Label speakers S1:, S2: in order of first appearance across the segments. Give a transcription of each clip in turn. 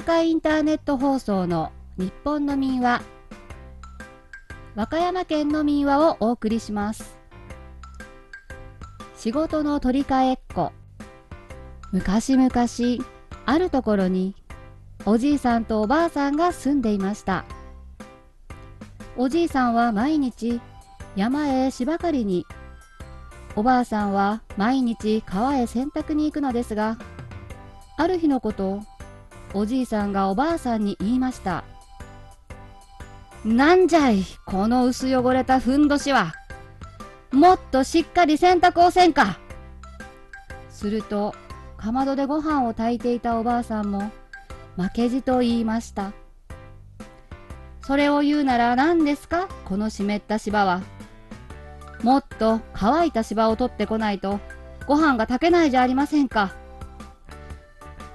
S1: 高インターネット放送の日本の民話和歌山県の民話をお送りします。仕事の取り替えっ子昔々あるところにおじいさんとおばあさんが住んでいました。おじいさんは毎日山へ芝刈りにおばあさんは毎日川へ洗濯に行くのですがある日のことおじいさんがおばあさんに言いました。なんじゃいこの薄汚れたふんどしは。もっとしっかり洗濯をせんか。するとかまどでご飯を炊いていたおばあさんも負けじと言いました。それを言うなら何ですかこの湿った芝は。もっと乾いた芝を取ってこないとご飯が炊けないじゃありませんか。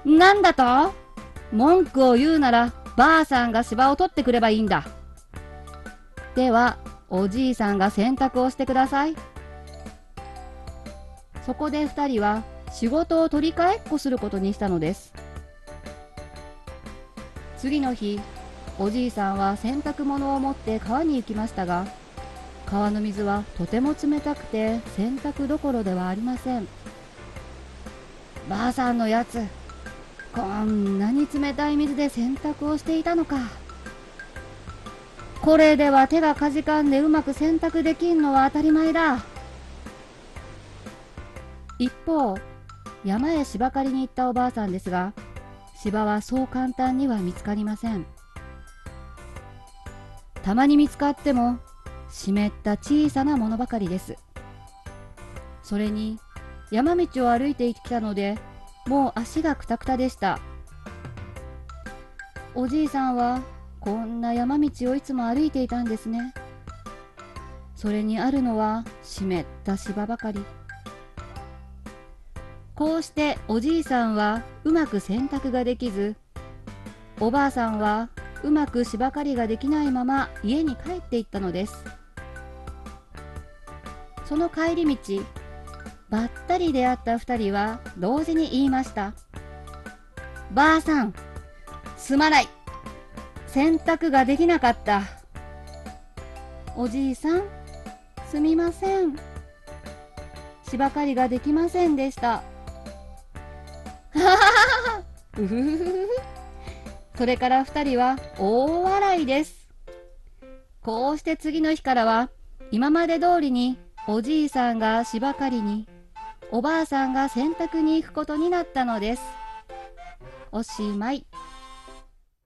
S1: なんだと？文句を言うならばあさんが芝を取ってくればいいんだ。ではおじいさんが洗濯をしてください。そこで2人は仕事を取り替えっこすることにしたのです。次の日おじいさんは洗濯物を持って川に行きましたが川の水はとても冷たくて洗濯どころではありません。ばあさんのやつこんなに冷たい水で洗濯をしていたのか。これでは手がかじかんでうまく洗濯できんのは当たり前だ。一方山へ芝刈りに行ったおばあさんですが芝はそう簡単には見つかりません。たまに見つかっても湿った小さなものばかりです。それに山道を歩いてきたのでもう足がくたくたでした。おじいさんはこんな山道をいつも歩いていたんですね。それにあるのは湿った芝ばかり。こうしておじいさんはうまく洗濯ができずおばあさんはうまく芝刈りができないまま家に帰っていったのです。その帰り道ばったり出会った2人は同時に言いました。ばあさんすまない。洗濯ができなかった。おじいさんすみません。芝刈りができませんでした。うふふそれから2人は大笑いです。こうして次の日からは今まで通りにおじいさんが芝刈りにおばあさんが洗濯に行くことになったのですおしまい。